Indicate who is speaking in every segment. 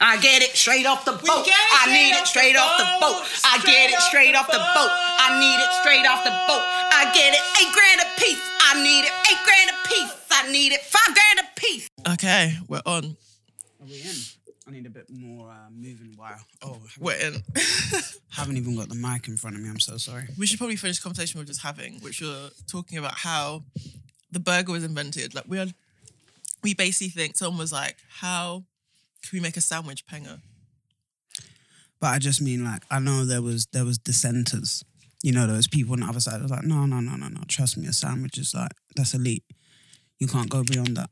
Speaker 1: I get it straight off the boat. I need it straight
Speaker 2: off
Speaker 1: off
Speaker 2: the
Speaker 1: the boat.
Speaker 2: boat,
Speaker 1: I get it straight off the boat. I need it straight off the boat. I get it eight grand a piece. I need it eight grand a piece. I need it five grand a piece.
Speaker 2: Okay, we're on.
Speaker 3: Are we in? I need a bit more uh, moving wire. Oh,
Speaker 2: We're in.
Speaker 3: haven't even got the mic in front of me. I'm so sorry.
Speaker 2: we should probably finish the conversation we were just having, which we were talking about how the burger was invented. Like we are, we basically think someone was like, "How can we make a sandwich penger?"
Speaker 3: But I just mean like I know there was there was dissenters. You know, there was people on the other side. that was like, no, no, no, no, no. Trust me, a sandwich is like that's elite. You can't go beyond that.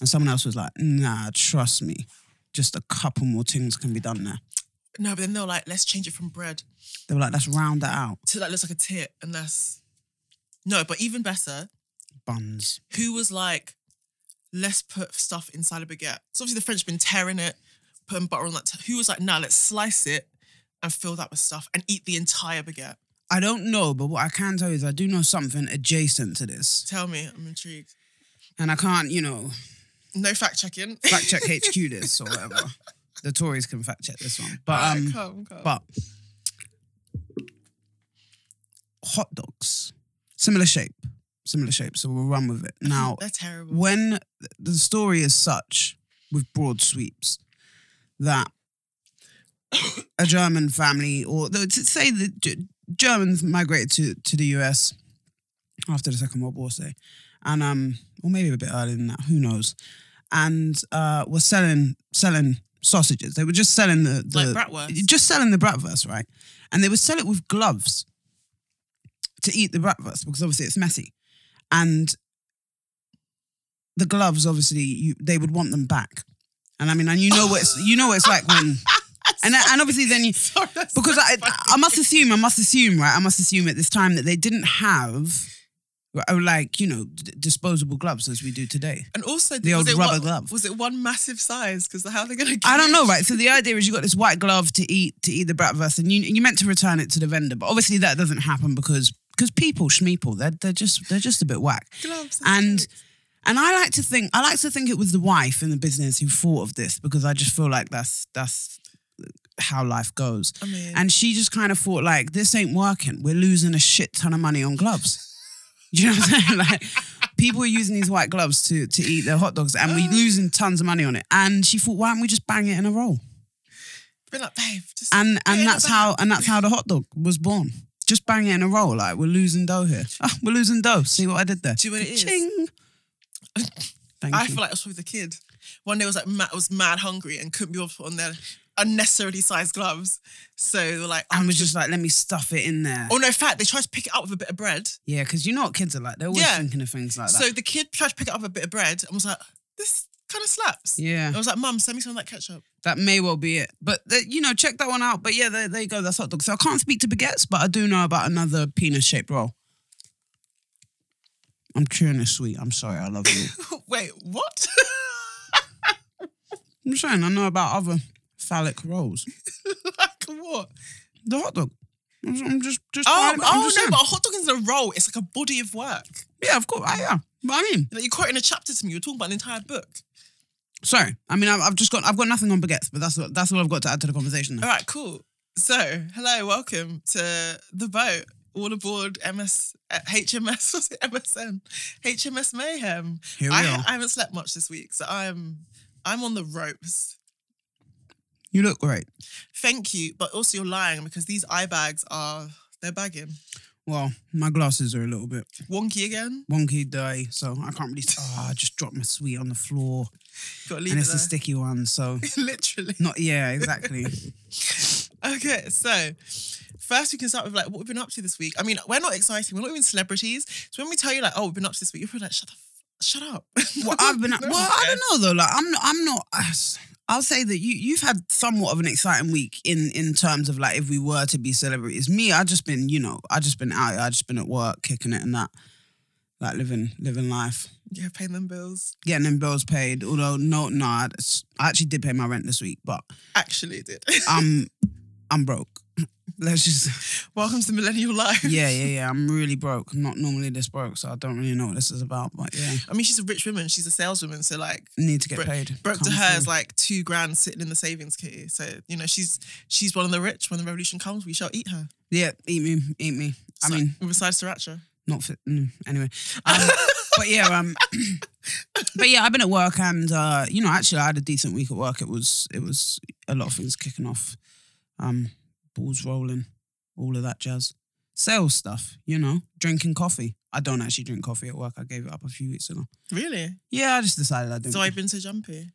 Speaker 3: And someone else was like, nah, trust me. Just a couple more things can be done there.
Speaker 2: No, but then they were like, "Let's change it from bread
Speaker 3: They were like, let's round that out.
Speaker 2: to that looks like a tit," and that's no. But even better,
Speaker 3: Buns.
Speaker 2: who was like, let's put stuff inside a baguette. So obviously the French been tearing it, putting butter on that. T- who was like, nah, let's slice it and fill that with stuff and eat the entire baguette.
Speaker 3: I don't know, but what I can tell you is I do know something adjacent to this.
Speaker 2: Tell me, I'm intrigued.
Speaker 3: And I can't, you know,
Speaker 2: No fact checking.
Speaker 3: fact check HQ this or whatever. The Tories can fact check this one. But
Speaker 2: Alright,
Speaker 3: um
Speaker 2: come, come.
Speaker 3: but hot dogs. Similar shape. Similar shape. So we'll run with it. Now
Speaker 2: they're terrible.
Speaker 3: when the story is such with broad sweeps that a German family, or to say the Germans migrated to, to the US after the Second World War, say, and um, or maybe a bit earlier than that, who knows, and uh, were selling selling sausages. They were just selling the, the
Speaker 2: Like bratwurst?
Speaker 3: just selling the bratwurst, right? And they would sell it with gloves to eat the bratwurst because obviously it's messy, and the gloves obviously you, they would want them back. And I mean, and you know what it's you know what it's like when, and and obviously then you
Speaker 2: Sorry,
Speaker 3: because I. I must assume I must assume right I must assume at this time that they didn't have uh, like you know d- disposable gloves as we do today.
Speaker 2: and also
Speaker 3: the old rubber
Speaker 2: one,
Speaker 3: glove.
Speaker 2: Was it one massive size? Because how are they gonna?
Speaker 3: I don't know, right? So the idea is you got this white glove to eat to eat the bratwurst, and you you meant to return it to the vendor, but obviously that doesn't happen because because people schmeeple they're they're just they're just a bit whack.
Speaker 2: Gloves
Speaker 3: and and I like to think I like to think it was the wife in the business who thought of this because I just feel like that's that's how life goes.
Speaker 2: I mean-
Speaker 3: and she just kind of thought like this ain't working. We're losing a shit ton of money on gloves. Do you know what I'm saying? Like people are using these white gloves to to eat their hot dogs, and we're oh. losing tons of money on it. And she thought, why don't we just bang it in a roll?
Speaker 2: been like, babe,
Speaker 3: And
Speaker 2: put it in
Speaker 3: and that's how and that's how the hot dog was born. Just bang it in a roll. Like we're losing dough here. Ah, we're losing dough. See what I did there?
Speaker 2: Do you know what it is?
Speaker 3: Ching. Thank
Speaker 2: I
Speaker 3: you.
Speaker 2: feel like I was with a kid. One day I was like, mad, was mad hungry and couldn't be put on their unnecessarily sized gloves. So they were like,
Speaker 3: and was just like, let me stuff it in there.
Speaker 2: Oh no, in fact, they tried to pick it up with a bit of bread.
Speaker 3: Yeah, because you know what kids are like. They're always
Speaker 2: Yeah.
Speaker 3: thinking of things like that.
Speaker 2: So the kid tried to pick it up with a bit of bread and was like, this kind of slaps.
Speaker 3: yeah,
Speaker 2: I was like, Mum, send me some of that ketchup.
Speaker 3: that may well be it. But the, you know, check that one out. But yeah, there, there you go. That's hot dog. So I can't speak to baguettes, but I do know about another penis shaped roll. I'm chewing this sweet. I'm sorry. I love you.
Speaker 2: Wait, what?
Speaker 3: I'm saying I know about other phallic rolls.
Speaker 2: like what?
Speaker 3: The hot dog. I'm just, just,
Speaker 2: Oh,
Speaker 3: trying- I'm
Speaker 2: oh
Speaker 3: just
Speaker 2: no,
Speaker 3: saying.
Speaker 2: but a hot dog isn't a roll. It's like a body of work.
Speaker 3: yeah, of course. I, yeah, but I mean,
Speaker 2: Like you're quoting a chapter to me. You're talking about an entire book.
Speaker 3: Sorry. I mean, I've, I've just got, I've got nothing on baguettes, but that's what, that's all I've got to add to the conversation.
Speaker 2: All right, cool. So, hello, welcome to the boat. All aboard MS, uh, HMS, was it, MSN? HMS Mayhem.
Speaker 3: Here we
Speaker 2: I,
Speaker 3: are.
Speaker 2: I haven't slept much this week, so I'm I'm on the ropes.
Speaker 3: You look great.
Speaker 2: Thank you, but also you're lying because these eye bags are they're bagging
Speaker 3: Well, my glasses are a little bit
Speaker 2: wonky again.
Speaker 3: wonky day, so I can't really. Oh, I just dropped my sweet on the floor,
Speaker 2: Got to leave
Speaker 3: and
Speaker 2: it
Speaker 3: it's a
Speaker 2: there.
Speaker 3: sticky one. So
Speaker 2: Literally.
Speaker 3: not yeah, exactly.
Speaker 2: Okay, so first we can start with like what we've been up to this week. I mean, we're not exciting. We're not even celebrities. So when we tell you like, oh, we've been up to this week, you're probably like, shut the, f- shut up.
Speaker 3: well, I've been.
Speaker 2: No
Speaker 3: well,
Speaker 2: one
Speaker 3: I
Speaker 2: cares.
Speaker 3: don't know though. Like I'm. Not, I'm not. I'll say that you you've had somewhat of an exciting week in in terms of like if we were to be celebrities. Me, I just been you know I just been out. I just been at work kicking it and that, like living living life.
Speaker 2: Yeah, paying them bills.
Speaker 3: Getting them bills paid, although no, no, I I actually did pay my rent this week, but
Speaker 2: Actually, did.
Speaker 3: I'm I'm broke. Let's just.
Speaker 2: Welcome to the millennial life.
Speaker 3: Yeah, yeah, yeah. I'm really broke. I'm not normally this broke, so I don't really know what this is about. But yeah,
Speaker 2: I mean, she's a rich woman. She's a saleswoman, so like
Speaker 3: need to get
Speaker 2: Bro-
Speaker 3: paid.
Speaker 2: broke to her
Speaker 3: through.
Speaker 2: is like two grand sitting in the savings kitty. So you know, she's she's one of the rich. When the revolution comes, we shall eat her.
Speaker 3: yeah, eat me, eat me. I
Speaker 2: So,
Speaker 3: mean,
Speaker 2: besides Sriracha.
Speaker 3: not fit. Mm, anyway, um, but yeah, um, but yeah, I've been at work and uh, you know, actually, I had a decent week at work. It was it was a lot of things kicking off, um, balls rolling, all of that jazz, sales stuff. You know, drinking coffee. I don't actually drink coffee at work. I gave it up a few weeks ago.
Speaker 2: Really?
Speaker 3: Yeah, I just decided I didn't.
Speaker 2: So I've been so jumpy.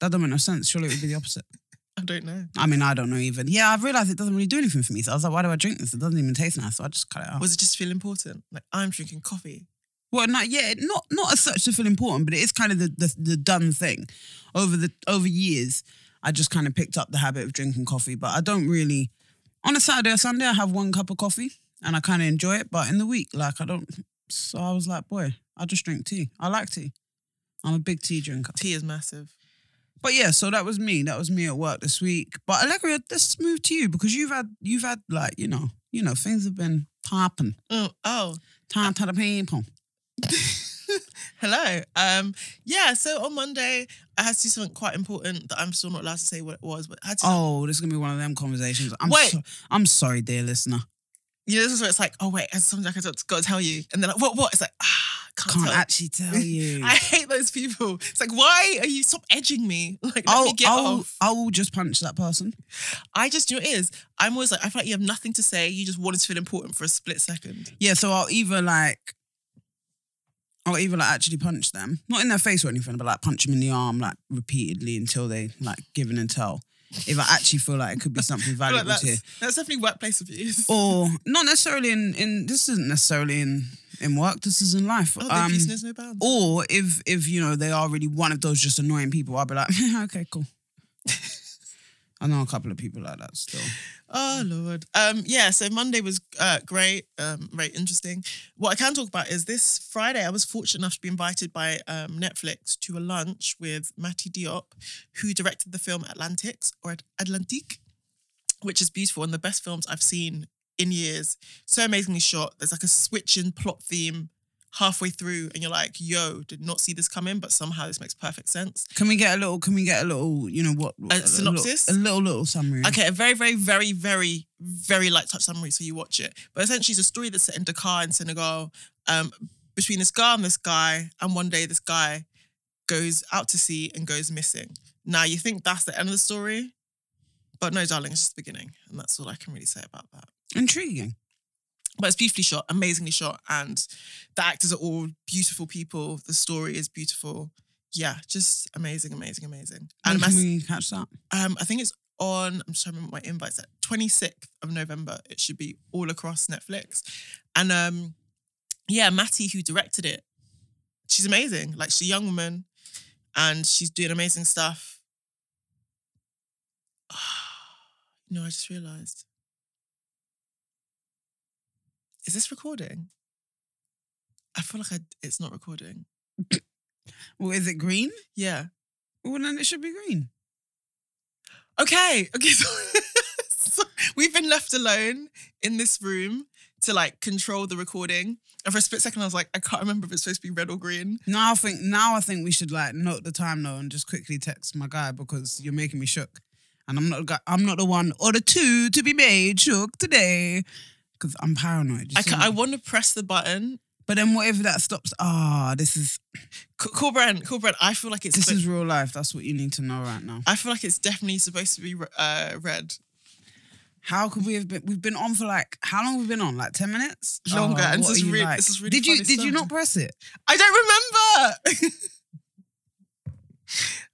Speaker 3: that doesn't make no sense. Surely it would be the opposite.
Speaker 2: I don't know.
Speaker 3: I mean, I don't know even. Yeah, I've realized it doesn't really do anything for me. So I was like, why do I drink this? It doesn't even taste nice. So I just cut it out.
Speaker 2: Was it just feel important? Like I'm drinking coffee.
Speaker 3: Well, not yeah, not not as such to feel important, but it is kind of the, the the done thing. Over the over years, I just kind of picked up the habit of drinking coffee, but I don't really. On a Saturday or Sunday, I have one cup of coffee and I kind of enjoy it. But in the week, like I don't. So I was like, boy, I just drink tea. I like tea. I'm a big tea drinker.
Speaker 2: Tea is massive.
Speaker 3: But yeah, so that was me. That was me at work this week. But Allegra, let's move to you because you've had you've had like you know you know things have been popping,
Speaker 2: Oh, oh.
Speaker 3: time to the people.
Speaker 2: Hello. Um, yeah, so on Monday I had to do something quite important that I'm still not allowed to say what it was, but I had to
Speaker 3: Oh, this is gonna be one of them conversations. I'm
Speaker 2: Wait.
Speaker 3: so- I'm sorry, dear listener.
Speaker 2: you know, this is where it's like, oh wait, there's something I got to tell you. And they're like, what, what? It's like, ah, can't,
Speaker 3: Can't
Speaker 2: tell.
Speaker 3: actually tell you.
Speaker 2: I hate those people. It's like, why are you stop edging me? Like, let
Speaker 3: I'll,
Speaker 2: me get
Speaker 3: I'll,
Speaker 2: off.
Speaker 3: I will just punch that person.
Speaker 2: I just, you know, it is. I'm always like, I feel like you have nothing to say. You just wanted to feel important for a split second.
Speaker 3: Yeah, so I'll either like, I'll either like actually punch them, not in their face or anything, but like punch them in the arm like repeatedly until they like give in and tell. If I actually feel like it could be something
Speaker 2: feel like that's,
Speaker 3: to hear.
Speaker 2: that's definitely workplace abuse.
Speaker 3: or not necessarily in in this isn't necessarily in in work. This is in life.
Speaker 2: Oh,
Speaker 3: Um,
Speaker 2: the peace knows no bounds.
Speaker 3: or if if you know they are really one of those just annoying people, I'll be like, okay, cool. I know a couple of people like that still.
Speaker 2: Oh Lord. Um, yeah, so Monday was uh, great, um, very interesting. What I can talk about is this Friday, I was fortunate enough to be invited by um, Netflix to a lunch with Mati Diop, who directed the film Atlantics or Atlantique, which is beautiful and the best films I've seen in years. So amazingly shot. There's like a switch in plot theme halfway through, and you're like, yo, did not see this coming, but somehow this makes perfect sense.
Speaker 3: Can we get a little? Can we get a little? You know what?
Speaker 2: A synopsis?
Speaker 3: A little, little, summary.
Speaker 2: Okay, a very, very, very, very, very light touch summary, so you watch it. But essentially, it's a story that's set in Dakar in Senegal, um, between this girl and this guy, and one day this guy goes out to sea and goes missing. Now you think that's the end of the story, but no, darling, it's just the beginning, and that's all I can really say about that.
Speaker 3: Intriguing.
Speaker 2: But it's beautifully shot, amazingly shot, and the actors are all beautiful people. The story is beautiful. Yeah, just amazing, amazing, amazing.
Speaker 3: When
Speaker 2: And
Speaker 3: can we catch that?
Speaker 2: um, I think it's on. I'm just trying to remember my invites. At 26th of November, it should be all across Netflix. And um, yeah, Mati, who directed it, she's amazing. Like she's a young woman, and she's doing amazing stuff. no, I just realized. Is this recording? I feel like I, it's not recording.
Speaker 3: Well, is it green?
Speaker 2: Yeah.
Speaker 3: Well, then it should be green.
Speaker 2: Okay, okay. So, so we've been left alone in this room to like control the recording. And for a split second, I was like, I can't remember if it's supposed to be red or green.
Speaker 3: Now I think now I think we should like note the time though and just quickly text my guy because you're making me shook, and I'm not I'm not the one or the two to be made shook today because I'm paranoid.
Speaker 2: I,
Speaker 3: see
Speaker 2: ca-
Speaker 3: me?
Speaker 2: I want to press the button.
Speaker 3: but then what if that stops? Ah, this is
Speaker 2: Cool Brand, Cool Brand. I feel like it's.
Speaker 3: this is real life. That's what you need to know right now.
Speaker 2: I feel like it's definitely supposed to be uh, red.
Speaker 3: How could we have been? We've been on for like how long? We've we been on? Like ten minutes
Speaker 2: Longer, and
Speaker 3: what
Speaker 2: this is
Speaker 3: are you
Speaker 2: re- this is really
Speaker 3: Did you did you not press it?
Speaker 2: I don't remember.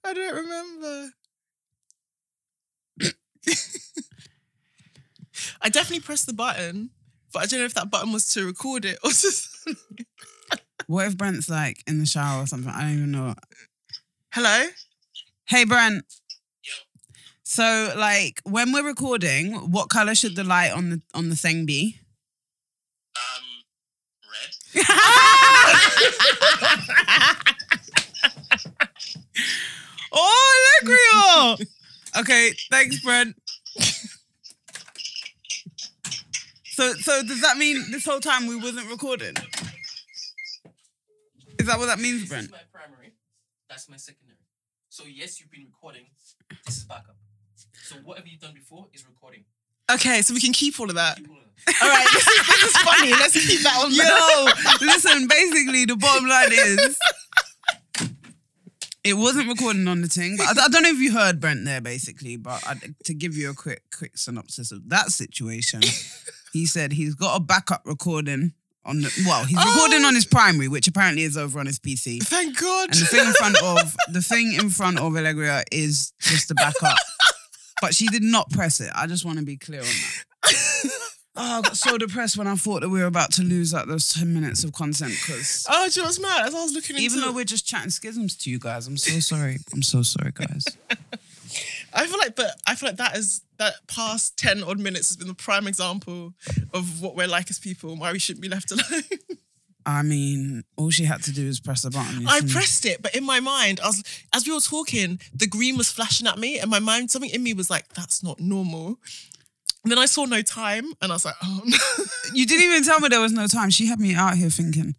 Speaker 2: I don't remember. I definitely pressed the button, but I don't know if that button was to record it or just.
Speaker 3: What if Brent's like in the shower or something? I don't even know.
Speaker 2: Hello.
Speaker 3: Hey Brent. So like when we're recording, what color should the light on the on the thing be?
Speaker 4: Um, red.
Speaker 3: oh, Allegrio! okay, thanks, Brent. So, so does that mean this whole time we wasn't recording? Is that what that means,
Speaker 4: This
Speaker 3: Brent?
Speaker 4: is my primary. That's my secondary. So yes, you've been recording. This is backup. So whatever you've done before is recording.
Speaker 2: Okay, so we can keep all of that.
Speaker 4: Keep all of that.
Speaker 2: All right, this is, this is funny. Let's keep that on.
Speaker 3: Yo, listen, basically, the bottom line is it wasn't recording on the thing. But I, I don't know if you heard Brent there, basically, but I, to give you a quick, quick synopsis of that situation, he said he's got a backup recording on the, well, he's oh! recording
Speaker 2: Oh.
Speaker 3: on his primary, which apparently is over on his PC.
Speaker 2: Thank God.
Speaker 3: And the thing in front of the thing in front of Allegria is just the backup. But she did not press it. I just want to be clear on that. Oh, I got so depressed when I thought that we were about to lose like those 10 minutes of content because
Speaker 2: oh, do you know what's mad? As I was looking into
Speaker 3: even though we're just chatting schisms to you guys, I'm so sorry. I'm so sorry, guys.
Speaker 2: I feel like, but I feel like that is that past ten odd minutes has been the prime example of what we're like as people and why we shouldn't be left alone.
Speaker 3: I mean, all she had to do was press the button.
Speaker 2: I pressed it, but in my mind, I was as we were talking, the green was flashing at me, and my mind, something in me was like, "That's not normal." And then I saw no time, and I was like, "Oh no!"
Speaker 3: You didn't even tell me there was no time. She had me out here thinking,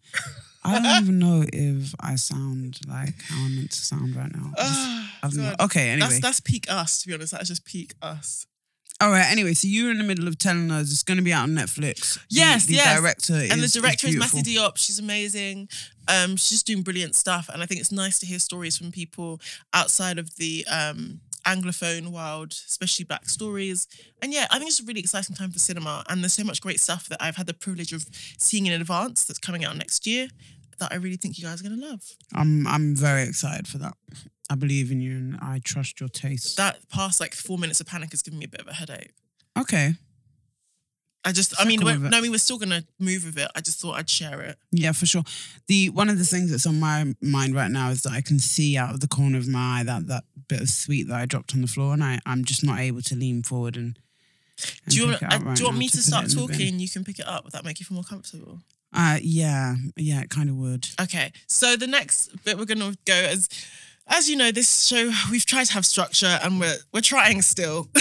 Speaker 3: I don't even know if I sound like how I'm meant to sound right now. I Okay, anyway.
Speaker 2: That's that's peak us, to be honest. That's just peak us.
Speaker 3: All right. Anyway, so you're in the middle of telling us it's going to be out on Netflix. The-
Speaker 2: Yes,
Speaker 3: the,
Speaker 2: yes.
Speaker 3: director
Speaker 2: and the director is,
Speaker 3: beautiful.
Speaker 2: Mati Diop. She's amazing. Um, she's doing brilliant stuff, and I think it's nice to hear stories from people outside of the um, anglophone world, especially black stories. And yeah, I think it's a really exciting time for cinema, and there's so much great stuff that I've had the privilege of seeing in advance that's coming out next year that I really think you guys are gonna love.
Speaker 3: I'm I'm very excited for that. I believe in you and I trust your taste.
Speaker 2: That past like four minutes of panic has given me a bit of a headache.
Speaker 3: okay.
Speaker 2: I just, I mean, we're, no, I mean, we're still gonna move with it. I just thought I'd share it.
Speaker 3: Yeah, for sure. The one of the things that's on my mind right now is that I can see out of the corner of my eye that that bit of sweet that I dropped on the floor, and I I'm just not able to lean forward and. and
Speaker 2: Do you want? uh,
Speaker 3: right
Speaker 2: do you want me to
Speaker 3: it
Speaker 2: start
Speaker 3: in the bin.
Speaker 2: talking? You can pick it up. Would that make you feel more comfortable?
Speaker 3: Uh, yeah, yeah, it kind of would.
Speaker 2: Okay, so the next bit we're gonna go as, as you know, this show we've tried to have structure and we're we're trying still.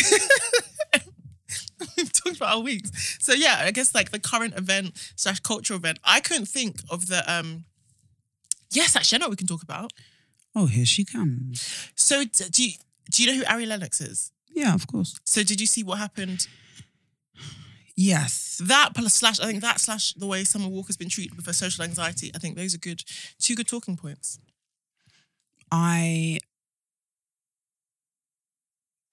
Speaker 2: we've talked about our weeks, so yeah, I guess like the current event slash cultural event. I couldn't think of the um. Yes, actually, I know what we can talk about.
Speaker 3: Oh, here she comes.
Speaker 2: So d- do you do you know who Ari Lennox is?
Speaker 3: Yeah, of course.
Speaker 2: So did you see what happened?
Speaker 3: Yes.
Speaker 2: That plus slash I think that slash the way Summer Walker's been treated with her social anxiety. I think those are good, two good talking points.
Speaker 3: I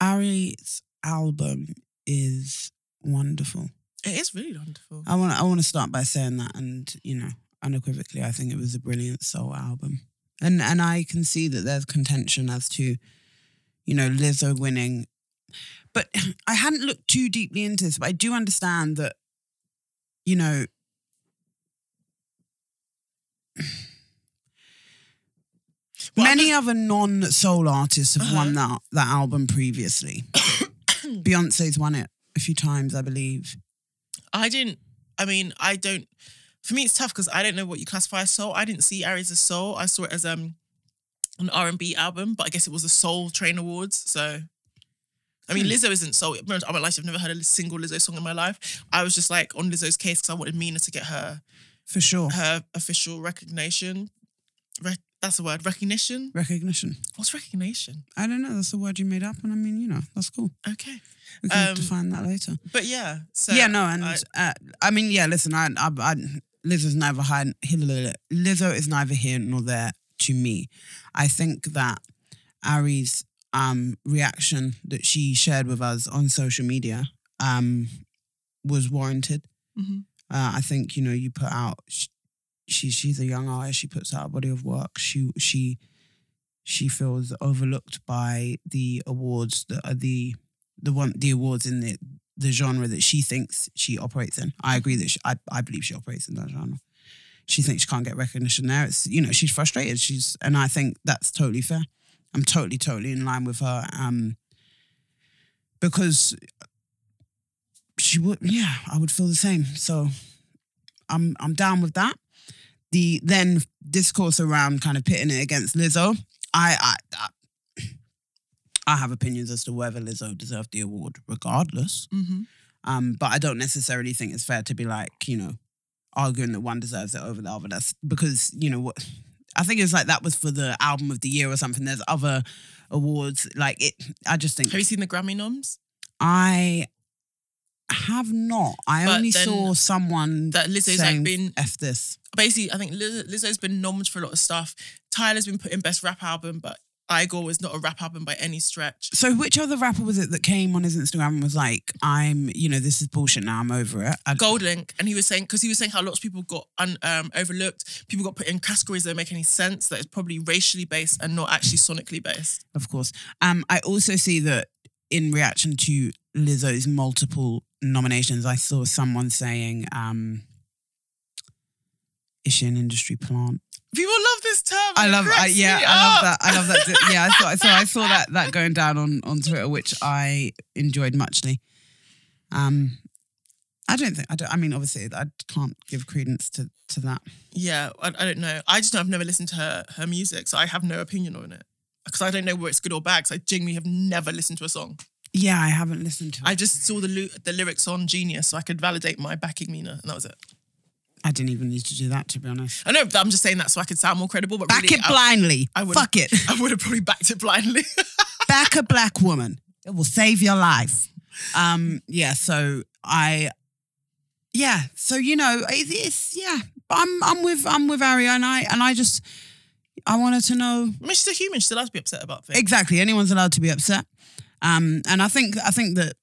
Speaker 3: Ari's album is wonderful.
Speaker 2: It is really wonderful.
Speaker 3: I want I want to start by saying that, and you know, unequivocally, I think it was a brilliant soul album, and and I can see that there's contention as to, you know, Lizzo winning, but I hadn't looked too deeply into this, but I do understand that, you know. Many other non-soul artists have won that that album previously. Beyonce's won it a few times, I believe.
Speaker 2: I didn't. I mean, I don't. For me, it's tough because I don't know what you classify as soul. I didn't see Ari's as soul. I saw it as um an R and B album, but I guess it was the Soul Train Awards. So, I mean,
Speaker 3: Hmm.
Speaker 2: Lizzo isn't soul. I'm not like I've never heard a single Lizzo song in my life. I was just like on Lizzo's case because I wanted Mina to get her
Speaker 3: For sure.
Speaker 2: her official recognition. Re- that's the word. Recognition.
Speaker 3: Recognition.
Speaker 2: What's recognition?
Speaker 3: I don't know. That's a word you made up, and I mean, you know, that's cool.
Speaker 2: Okay,
Speaker 3: We can
Speaker 2: Um,
Speaker 3: define that later.
Speaker 2: but yeah. So
Speaker 3: yeah, no, and
Speaker 2: I-
Speaker 3: uh, I mean, yeah. Listen, I, I, I Lizzo's neither high. Lizzo is neither here nor there to me. I think that Ari's um, reaction that she shared with us on social media um, was warranted.
Speaker 2: Mhm.
Speaker 3: Uh, I think you know you put out. She, she she's a young artist. She puts out a body of work. She she she feels overlooked by the awards that are the the one the awards in the the genre that she thinks she operates in. I agree that she, I I believe she operates in that genre. She thinks she can't get recognition there. It's you know she's frustrated. She's and I think that's totally fair. I'm totally totally in line with her. Um, because she would yeah I would feel the same. So I'm I'm down with that. The then discourse around kind of pitting it against Lizzo. I I. I have opinions as to whether Lizzo deserved the award, regardless.
Speaker 2: Mhm.
Speaker 3: Um, but I don't necessarily think it's fair to be like, you know, arguing that one deserves it over the other. That's because, you know, what I think it's like that was for the album of the year or something. There's other awards. Like it I just think
Speaker 2: Have you seen the Grammy noms?
Speaker 3: I have not. I
Speaker 2: But
Speaker 3: only
Speaker 2: then
Speaker 3: saw someone
Speaker 2: That Lizzo's
Speaker 3: saying
Speaker 2: like been
Speaker 3: F this.
Speaker 2: basically. I think Liz- Lizzo's been nominated for a lot of stuff. Tyler's been put in best rap album, but Igor was not a rap album by any stretch.
Speaker 3: So which other rapper was it that came on his Instagram and was like, I'm, you know, this is bullshit now, I'm over it. I,
Speaker 2: GoldLink, and he was saying because he was saying how lots of people got un, um, overlooked. People got put in categories that don't make any sense. That it's probably racially based and not actually sonically based.
Speaker 3: of course. Um, I also see that in reaction to Lizzo's multiple nominations, I saw someone saying, um, is she an industry plant?
Speaker 2: People love this term.
Speaker 3: I love, I, yeah, I love that. I love that. Yeah, I saw, so I saw that that going down on on Twitter, which I enjoyed muchly. Um, I don't think I don't. I mean, obviously, I can't give credence to to that.
Speaker 2: Yeah, I, I don't know. I just know I've never listened to her her music, so I have no opinion on it because I don't know where it's good or bad. Because I genuinely have never listened to a song.
Speaker 3: Yeah, I haven't listened to. it.
Speaker 2: I just saw the lu- the lyrics on Genius, so I could validate my backing Mina, and that was it.
Speaker 3: I didn't even need to do that, to be honest.
Speaker 2: I know I'm just saying that so I could sound more credible, but
Speaker 3: Back
Speaker 2: really,
Speaker 3: it
Speaker 2: I-
Speaker 3: blindly.
Speaker 2: I would-
Speaker 3: Fuck it.
Speaker 2: I would have probably backed it blindly.
Speaker 3: Back a black woman. It will save your life. Um. Yeah. So I. Yeah. So you know, it, it's yeah. I'm I'm with I'm with Ari, and I and I just I wanted to know
Speaker 2: I mean, she's a human; she's allowed to be upset about things.
Speaker 3: Exactly. Anyone's allowed to be upset. Um, and I think I think that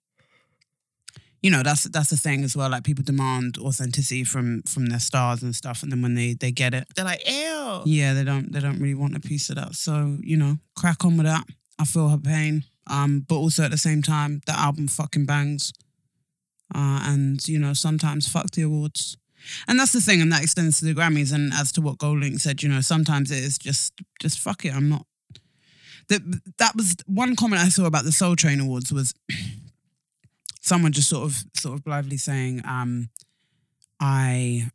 Speaker 3: you know that's that's the thing as well. Like people demand authenticity from from their stars and stuff, and then when they they get it,
Speaker 2: They're like, ew.
Speaker 3: yeah, they don't they don't really want a piece of that. So you know, crack on with that. I feel her pain. Um, but also at the same time, the album fucking bangs. Uh, and you know, sometimes fuck the awards. And that's the thing, and that extends to the Grammys. And as to what GoldLink said, you know, sometimes it is just just fuck it. I'm not. That that was one comment I saw about the Soul Train Awards was someone just sort of sort of blithely saying, um, I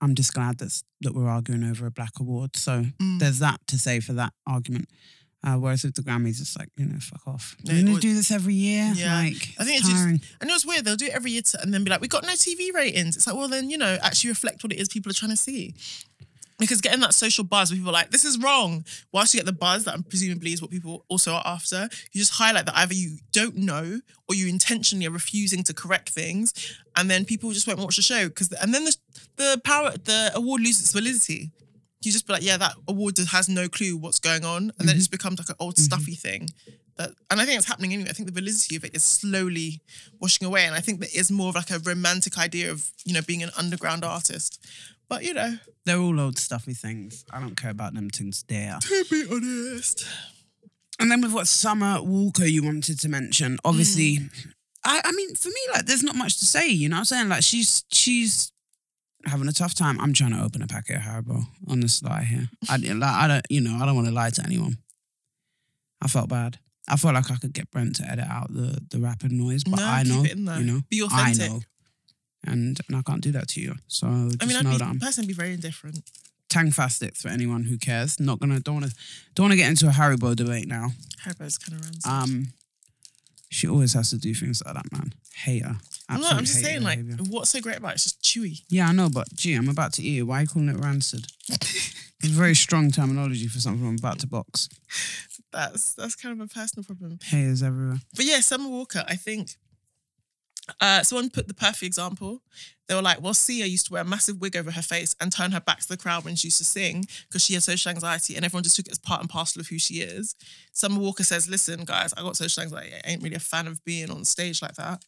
Speaker 3: I'm just glad that that we're arguing over a black award. So
Speaker 2: Mm.
Speaker 3: there's that to say for that argument. Uh, whereas with the Grammys, it's like you know, fuck off.
Speaker 2: Yeah,
Speaker 3: We're gonna do this every year.
Speaker 2: Yeah.
Speaker 3: like
Speaker 2: I think
Speaker 3: it's
Speaker 2: it's just-
Speaker 3: tiring.
Speaker 2: And it was weird. They'll do it every year to, and then be like, we got no TV ratings. It's like, well, then, you know, actually reflect what it is people are trying to see. Because getting that social buzz where people are like, this is wrong, whilst you get the buzz that presumably is what people also are after, you just highlight that either you don't know or you intentionally are refusing to correct things. And then people just won't watch the show. because And then the, the power, the award loses its validity. You just be like, yeah, that award has no clue what's going on. And then it just mm-hmm. becomes like an old stuffy mm-hmm. thing. That, and I think it's happening anyway. I think the validity of it is slowly washing away. And I think there is more of like a romantic idea of, you know, being an underground artist. But, you know,
Speaker 3: They're all old stuffy things. I don't care about them things there.
Speaker 2: to be honest.
Speaker 3: And then with what Summer Walker you wanted to mention, obviously, I, I mean, for me, like, there's not much to say. You know what I'm saying? Like, she's she's having a tough time. I'm trying to open a packet of Haribo on the sly here. I like, I don't, you know, I don't want to lie to anyone. I felt bad. I felt like I could get Brent to edit out the the rapping noise, but
Speaker 2: No,
Speaker 3: I know,
Speaker 2: it in there.
Speaker 3: you know,
Speaker 2: Be
Speaker 3: I
Speaker 2: authentic.
Speaker 3: know, and and I can't do that to you. So just
Speaker 2: I mean,
Speaker 3: know
Speaker 2: I'd
Speaker 3: that I'm
Speaker 2: be, personally be very indifferent.
Speaker 3: Tang tangfastic for anyone who cares. Not gonna don't wanna don't wanna get into a Haribo debate now.
Speaker 2: Haribo's kind of runs.
Speaker 3: Um, she always has to do things like that, man. Hater.
Speaker 2: I'm not, I'm just saying, like,
Speaker 3: behaviour.
Speaker 2: what's so great about it? It's just chewy.
Speaker 3: Yeah, I know, but gee, I'm about to eat it. Why are you calling it rancid? it's very strong terminology for something I'm about to box.
Speaker 2: That's that's kind of a personal problem.
Speaker 3: Haters everywhere.
Speaker 2: But yeah, Summer Walker, I think uh, someone put the perfect example. They were like, well, Sia used to wear a massive wig over her face and turn her back to the crowd when she used to sing because she had social anxiety and everyone just took it as part and parcel of who she is. Summer Walker says, listen, guys, I got social anxiety. I ain't really a fan of being on stage like that.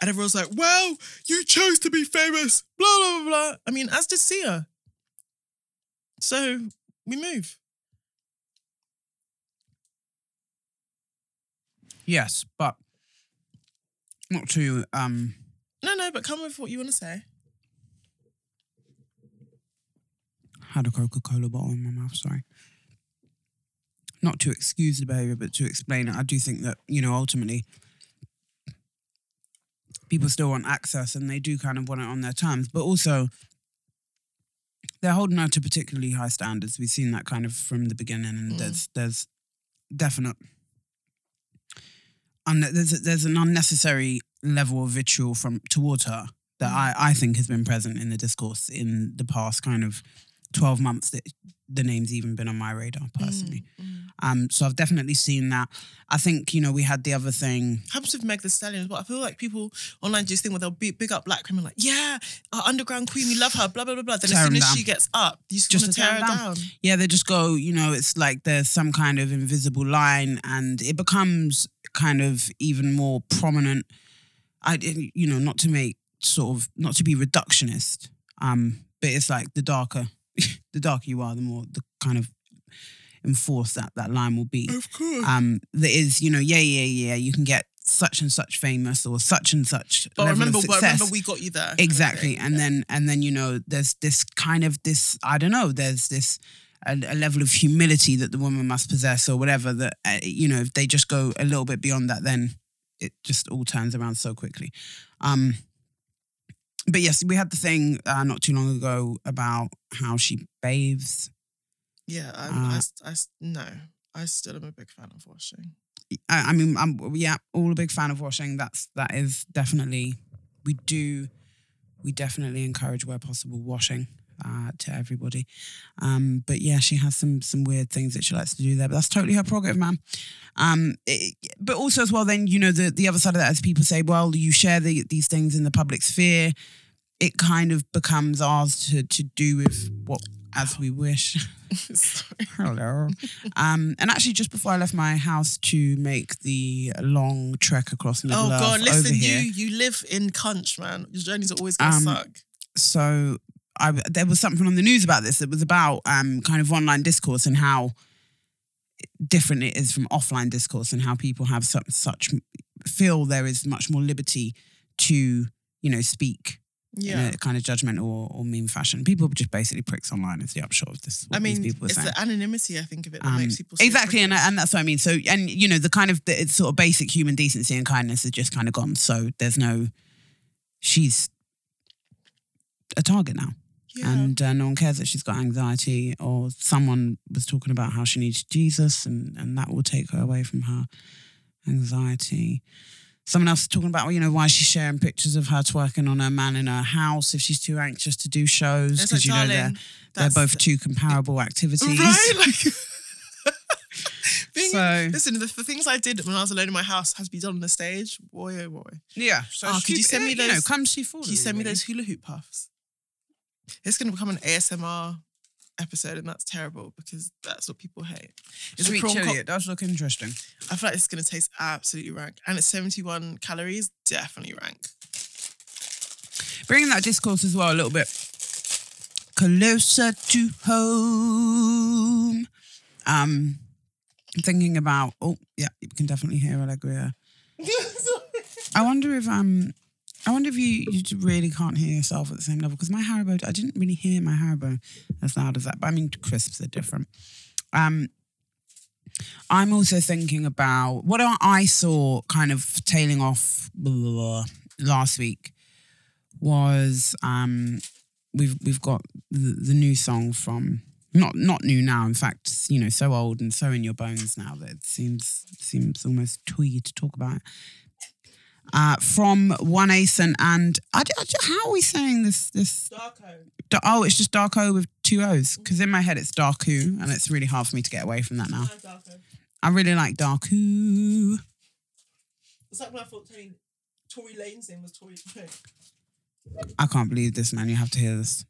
Speaker 2: And everyone's like, well, you chose to be famous, blah, blah, blah. I mean, as did Sia. So we move.
Speaker 3: Yes, but not to um
Speaker 2: No, no, but come with what you want to say.
Speaker 3: had a Coca-Cola bottle in my mouth, sorry. Not to excuse the behaviour, but to explain it. I do think that, you know, ultimately people still want access and they do kind of want it on their terms. But also they're holding her to particularly high standards. We've seen that kind of from the beginning and
Speaker 2: Mm.
Speaker 3: there's there's definite un- there's there's an unnecessary level of vitriol from towards her that I, I think has been present in the discourse in the past kind of 12 months that the name's even been on my radar personally.
Speaker 2: Mm,
Speaker 3: Um, so I've definitely seen that. I think, you know, we had the other thing.
Speaker 2: Happens with Meg the Stallion well. I feel like people online just think, where they'll be, big up black women like, yeah, our underground queen, we love her, blah, blah, blah, blah. Then
Speaker 3: Tear
Speaker 2: as soon as
Speaker 3: down.
Speaker 2: she gets up, you just,
Speaker 3: Just
Speaker 2: want
Speaker 3: to
Speaker 2: tear
Speaker 3: tear
Speaker 2: her
Speaker 3: 'em
Speaker 2: down.
Speaker 3: Yeah, they just go, you know, it's like there's some kind of invisible line and it becomes kind of even more prominent. I, you know, not to make sort of, not to be reductionist, um, but it's like the darker, the darker you are, the more the kind of enforced that that line will be.
Speaker 2: Of course.
Speaker 3: Um, there is, you know, yeah, yeah, yeah, you can get such and such famous or such and such
Speaker 2: but remember, but remember, we got you there.
Speaker 3: Exactly.
Speaker 2: thing.
Speaker 3: And
Speaker 2: Yeah.
Speaker 3: then and then you know there's this kind of this I don't know there's this a, a level of humility that the woman must possess or whatever that uh, you know if they just go a little bit beyond that then it just all turns around so quickly. Um but yes, we had the thing uh, not too long ago about how she bathes.
Speaker 2: Yeah, I,
Speaker 3: Uh,
Speaker 2: I, I no, I still am a big fan of washing.
Speaker 3: I, I mean, I'm yeah, all a big fan of washing. That's that is definitely we do we definitely encourage where possible washing uh, to everybody. Um, but yeah, she has some some weird things that she likes to do there. But that's totally her prerogative, man. Um, it- but also as well, then you know the the other side of that is people say, well, you share the, these things in the public sphere. It kind of becomes ours to to do with what as we wish. Hello. um, and actually, just before I left my house to make the long trek across Middle
Speaker 2: Oh
Speaker 3: Earth
Speaker 2: God,
Speaker 3: over
Speaker 2: listen,
Speaker 3: here,
Speaker 2: you you live in Cunch, man. Your journeys are always gonna
Speaker 3: Um,
Speaker 2: suck.
Speaker 3: so I, there was something on the news about this. It was about um, kind of online discourse and how different it is from offline discourse and how people have such, such feel there is much more liberty to you know speak
Speaker 2: Yeah.
Speaker 3: kind of judgmental or, or mean fashion. People are just basically pricks online. Is the upshot of this?
Speaker 2: I mean,
Speaker 3: people
Speaker 2: it's
Speaker 3: saying.
Speaker 2: the anonymity I think of it that
Speaker 3: Um,
Speaker 2: makes people
Speaker 3: exactly, and and that's what I mean. So, and you know, the kind of the, it's sort of basic human decency and kindness is just kind of gone. So there's no, she's a target now,
Speaker 2: yeah.
Speaker 3: and uh, no one cares that she's got anxiety. Or someone was talking about how she needs Jesus, and and that will take her away from her anxiety. Someone else is talking about, you know, why she's sharing pictures of her twerking on her man in her house if she's too anxious to do shows
Speaker 2: It's like,
Speaker 3: because you know they're they're both two comparable activities.
Speaker 2: right. Like, being,
Speaker 3: So-
Speaker 2: listen, the, the things I did when I was alone in my house has to be done on the stage. Boy, oh boy.
Speaker 3: Yeah. So
Speaker 2: Oh, could you send me
Speaker 3: You know,
Speaker 2: those-
Speaker 3: come see
Speaker 2: Can you send me those hula hoop puffs? It's going to become an ASMR episode, and that's terrible because that's what people hate. It's a
Speaker 3: Sweet
Speaker 2: prawn
Speaker 3: chili.
Speaker 2: cock-
Speaker 3: It does look interesting.
Speaker 2: I feel like it's going to taste absolutely rank, and it's seventy-one calories. Definitely rank.
Speaker 3: Bringing that discourse as well a little bit closer to home. Um, I'm thinking about. Oh, yeah, you can definitely hear Allegria. I wonder if um, I wonder if you you really can't hear yourself at the same level because my Haribo. I didn't really hear my Haribo as loud as that, but I mean crisps are different. Um, I'm also thinking about what I saw kind of tailing off blah, blah, blah, last week was um we've we've got the, the new song from not not new now in fact you know so old and so in your bones now that it seems seems almost twee to talk about it. Uh, from One Acen and I, I how are we saying this this
Speaker 2: Darko.
Speaker 3: Oh it's just Darko with two O's because in my head it's Darku and it's really hard for me to get away from that now. I really like Darku.
Speaker 2: It's like when I thought Tory, Tory Lanez name was Tory.
Speaker 3: I can't believe this man. You have to hear this.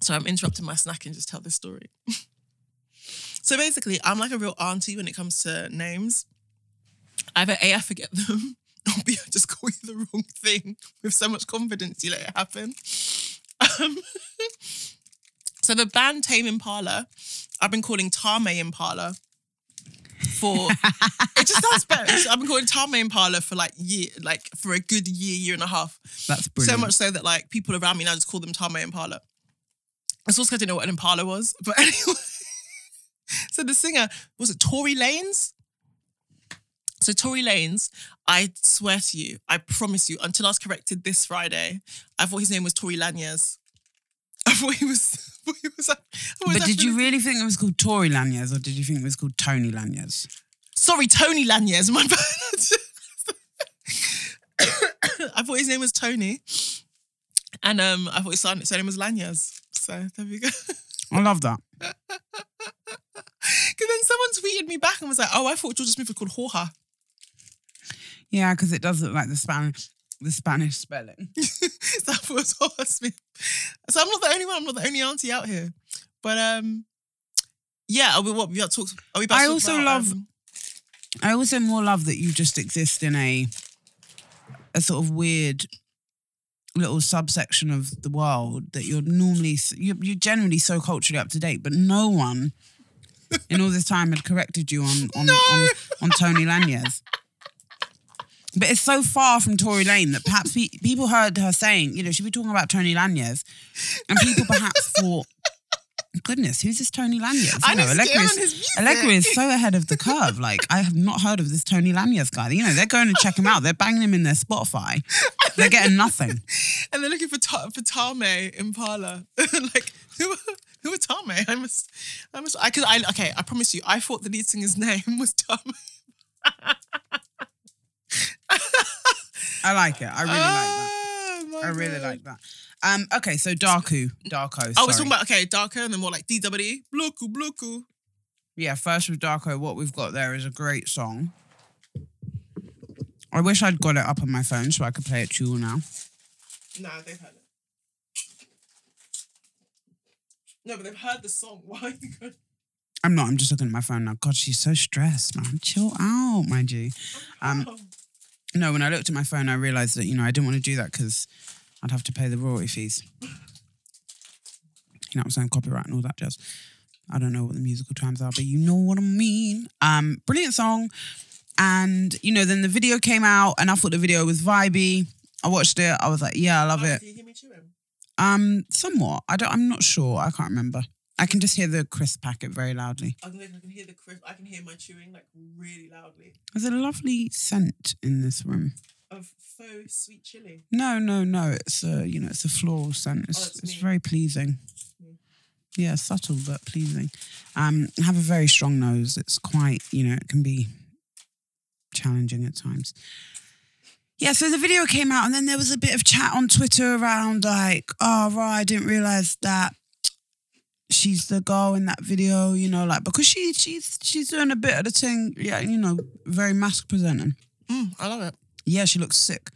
Speaker 2: So I'm interrupting my snack and just tell this story. so basically, I'm like a real auntie when it comes to names. Either A, I forget them, B, I just call you the wrong thing with so much confidence you let it happen. Um, so the band Tame Impala, I've been calling Tame Impala for it just sounds better. So I've been calling Tame Impala for like year, like for a good year, year and a half.
Speaker 3: That's brilliant.
Speaker 2: So much so that like people around me now just call them Tame Impala. It's also I didn't know what an Impala was. But anyway, so the singer, was it Tory Lanez? So Tory Lanez, I swear to you, I promise you, until I was corrected this Friday, I thought his name was Tory Lanyers. I thought he was. Thought he was, thought he was
Speaker 3: But did you really think it was called Tory Lanyers or did you think it was called Tony Lanyers?
Speaker 2: Sorry, Tony Lanyers. My bad. I thought his name was Tony, and um, I thought his son- surname was Lanyas. So there we go.
Speaker 3: I love that.
Speaker 2: Because then someone tweeted me back and was like, "Oh, I thought Jorja Smith was called Jorge."
Speaker 3: Yeah, because it does look like the Spanish the Spanish spelling.
Speaker 2: so I thought it was Smith. So I'm not the only one. I'm not the only auntie out here. But um, yeah. Are we what we to? Are we about
Speaker 3: I also
Speaker 2: about,
Speaker 3: love-
Speaker 2: um,
Speaker 3: I also more love that you just exist in a a sort of weird little subsection of the world that you're normally you're, you're generally so culturally up to date, but no one in all this time had corrected you on on on, on Tony Lanyers. But it's so far from Tory Lane that perhaps pe- people heard her saying, you know, she'd be talking about Tony Lanyers, and people perhaps thought, "Goodness, who's this Tony Lanyers?"
Speaker 2: I
Speaker 3: You know,
Speaker 2: need to get him
Speaker 3: Allegra's-
Speaker 2: on his music.
Speaker 3: Allegra is so ahead of the curve. Like, I have not heard of this Tony Lanyers guy. You know, they're going to check him out. They're banging him in their Spotify. They're getting nothing.
Speaker 2: and they're looking for Ta- for Tame Impala. like who who are Tame? I must I must I cause I okay, I promise you, I thought the lead singer's name was Tame.
Speaker 3: I like it. I really like that.
Speaker 2: Oh,
Speaker 3: I really
Speaker 2: God.
Speaker 3: like that. Um, okay, so Darku. Darko.
Speaker 2: Oh, we're
Speaker 3: sorry.
Speaker 2: talking about okay, darker and then more like DWD. Bloku, bloku.
Speaker 3: Yeah, first with Darko, what we've got there is a great song. I wish I'd got it up on my phone so I could play it to you all now.
Speaker 2: Nah, they've heard it. No, but they've heard the song. Why are you going?
Speaker 3: I'm not, I'm just looking at my phone now. God, she's so stressed, man. Chill out, my G. Um,
Speaker 2: Oh.
Speaker 3: No, when I looked at my phone, I realized that, you know, I didn't want to do that because I'd have to pay the royalty fees. You know what I'm saying? Copyright and all that jazz. I don't know what the musical terms are, but you know what I mean. Um, brilliant song. And, you know, then the video came out and I thought the video was vibey. I watched it. I was like, yeah, I love
Speaker 2: Oh,
Speaker 3: it.
Speaker 2: Can you hear me chewing?
Speaker 3: Um, somewhat. I don't I'm not sure. I can't remember. I can just hear the crisp packet very loudly.
Speaker 2: I can, I can hear the crisp. I can hear my chewing like really loudly
Speaker 3: There's a lovely scent in this room.
Speaker 2: of faux sweet chili.
Speaker 3: No, no, no. It's a you know, it's a floral scent. It's
Speaker 2: Oh, it's me.
Speaker 3: very pleasing. Yeah, subtle but pleasing. Um, I have a very strong nose. It's quite, you know, it can be challenging at times. Yeah, so the video came out, and then there was a bit of chat on Twitter around like, oh right, I didn't realize that she's the girl in that video, you know, like because she she's she's doing a bit of the thing, yeah, you know, very mask presenting.
Speaker 2: Mm, I love it.
Speaker 3: Yeah, she looks sick.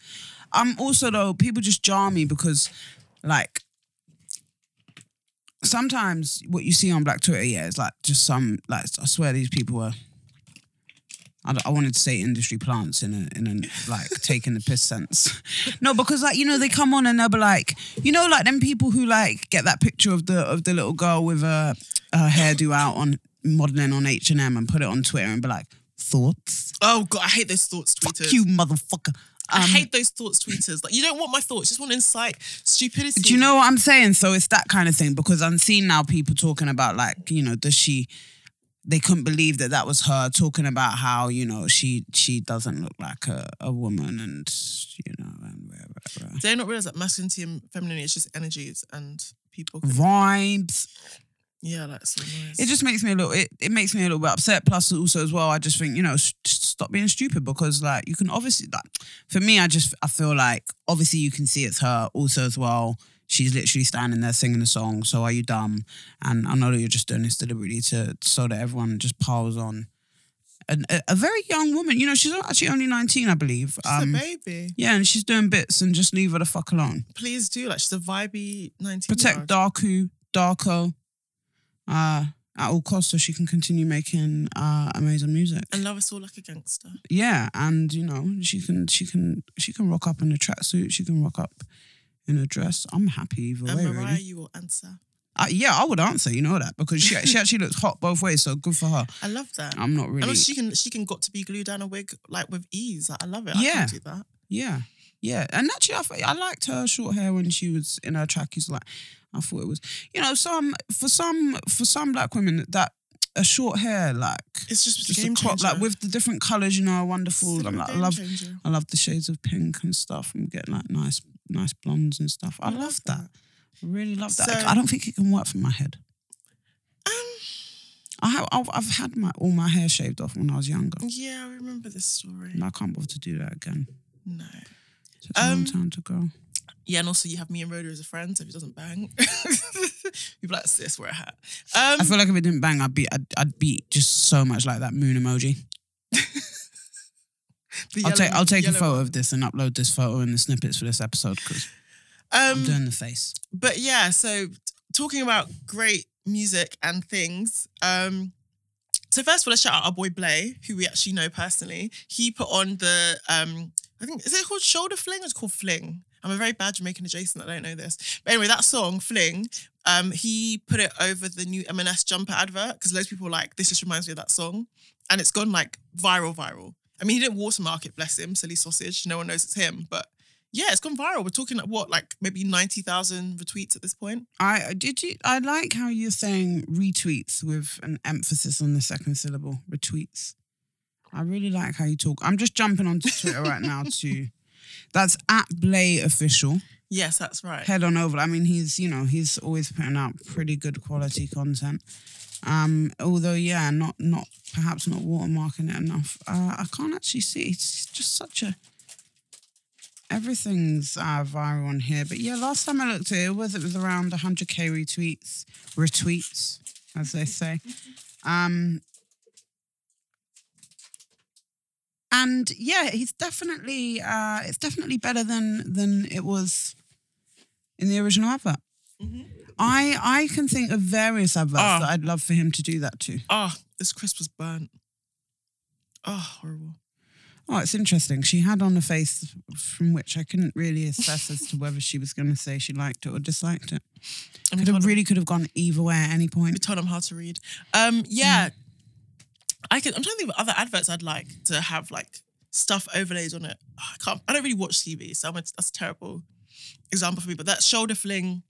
Speaker 3: Um, also though, people just jar me because, like, sometimes what you see on Black Twitter, yeah, is like just some like I swear these people are. I, I wanted to say industry plants in a in a like taking the piss sense. No, because like you know they come on and they'll be like you know like them people who like get that picture of the of the little girl with her her hairdo out on modeling on H and M and put it on Twitter and be like thoughts.
Speaker 2: Oh god, I hate those thoughts tweeters.
Speaker 3: Fuck you, motherfucker.
Speaker 2: I
Speaker 3: Um,
Speaker 2: hate those thoughts tweeters. Like you don't want my thoughts, you just want to incite stupidity.
Speaker 3: Do you know what I'm saying? So it's that kind of thing because I'm seeing now people talking about like, you know, does she? They couldn't believe that that was her talking about how you know she she doesn't look like a, a woman and you know and rah, rah, rah.
Speaker 2: They not realize that masculinity and femininity is just energies and people? Can,
Speaker 3: vibes?
Speaker 2: yeah, that's so nice.
Speaker 3: It just makes me a little. It, it makes me a little bit upset. Plus, also as well, I just think you know, stop being stupid because like you can obviously like for me, I just I feel like obviously you can see it's her. Also as well, she's literally standing there singing the song. So are you dumb? And I know that you're just doing this deliberately to so that everyone just piles on. And a, a very young woman, you know, she's actually only 19, I believe.
Speaker 2: She's
Speaker 3: Um,
Speaker 2: a baby.
Speaker 3: yeah, and she's doing bits and just leave her the fuck alone.
Speaker 2: Please do. Like she's a vibey nineteen.
Speaker 3: Protect Darku, Darko, uh, at all costs so she can continue making uh, amazing music.
Speaker 2: and love us all like a gangster.
Speaker 3: Yeah, and you know she can she can she can rock up in a tracksuit. She can rock up in a dress. I'm happy either
Speaker 2: And
Speaker 3: way.
Speaker 2: Mariah,
Speaker 3: Really.
Speaker 2: you will answer.
Speaker 3: Uh, yeah, I would answer. You know that because she she actually looks hot both ways. So good for her.
Speaker 2: I love that.
Speaker 3: I'm not really.
Speaker 2: also she can she can got to be glued down a wig like with ease. Like, I love it. I
Speaker 3: Yeah.
Speaker 2: can do that.
Speaker 3: Yeah, yeah, and actually, I, thought- I liked her short hair when she was in her trackies. Like, I thought it was, you know, some for some for some black women that a short hair like
Speaker 2: It's just,
Speaker 3: just
Speaker 2: a
Speaker 3: crop like with the different colors, you know, are wonderful. I'm like, I love
Speaker 2: changer.
Speaker 3: I love the shades of pink and stuff and getting like nice nice blondes and stuff. I, love, that. I really love that.
Speaker 2: So-
Speaker 3: I don't think it can work for my head.
Speaker 2: Um,
Speaker 3: I have I've, I've had my all my hair shaved off when I was younger.
Speaker 2: yeah, I remember this story.
Speaker 3: And I can't bother to do that again.
Speaker 2: No.
Speaker 3: So it's a long
Speaker 2: Um,
Speaker 3: time to go.
Speaker 2: Yeah, and also you have me and Rhoda as a friend, so if it doesn't bang, you'd be like, sis, wear a hat. Um,
Speaker 3: I feel like if it didn't bang, I'd be I'd, I'd be just so much like that moon emoji. I'll take I'll take a photo
Speaker 2: one.
Speaker 3: of this and upload this photo in the snippets for this episode because I'm
Speaker 2: Um,
Speaker 3: doing the face.
Speaker 2: but yeah, so talking about great music and things. Um, so first of all, let's shout out our boy Blay, who we actually know personally. He put on the um, I think is it called Shoulder Fling it's called Fling? I'm a very bad Jamaican adjacent. I don't know this, but anyway, that song Fling. Um, he put it over the new M&S jumper advert because loads of people were like this just reminds me of that song, and it's gone like viral, viral. I mean, he didn't watermark it, bless him, silly sausage. No one knows it's him, but yeah, it's gone viral. We're talking like what, like maybe ninety thousand retweets at this point.
Speaker 3: I uh, did you. I like how you're saying retweets with an emphasis on the second syllable. Retweets. I really like how you talk. I'm just jumping onto Twitter right now too. That's at Blay official.
Speaker 2: Yes, that's right.
Speaker 3: Head on over. I mean, he's you know he's always putting out pretty good quality content. Um, although yeah, not not perhaps not watermarking it enough. Uh, I can't actually see. It's just such a everything's uh, viral on here. But yeah, last time I looked at it, it was it was around 100k retweets, retweets, as they say. Um, and yeah, he's definitely uh, it's definitely better than than it was in the original advert. Mm-hmm. I I can think of various adverts
Speaker 2: Ah.
Speaker 3: that I'd love for him to do that to.
Speaker 2: Oh, this crisp was burnt. Oh, horrible.
Speaker 3: Oh, it's interesting. She had on a face from which I couldn't really assess as to whether she was going to say she liked it or disliked it.
Speaker 2: I mean,
Speaker 3: Could have
Speaker 2: him-
Speaker 3: really could have gone either way at any
Speaker 2: we
Speaker 3: point.
Speaker 2: told him how to read. Um, yeah. Mm. I can I'm trying to think of other adverts I'd like to have like stuff overlays on it. Oh, I can't. I don't really watch TV, so I'm that's terrible example for me. But that shoulder fling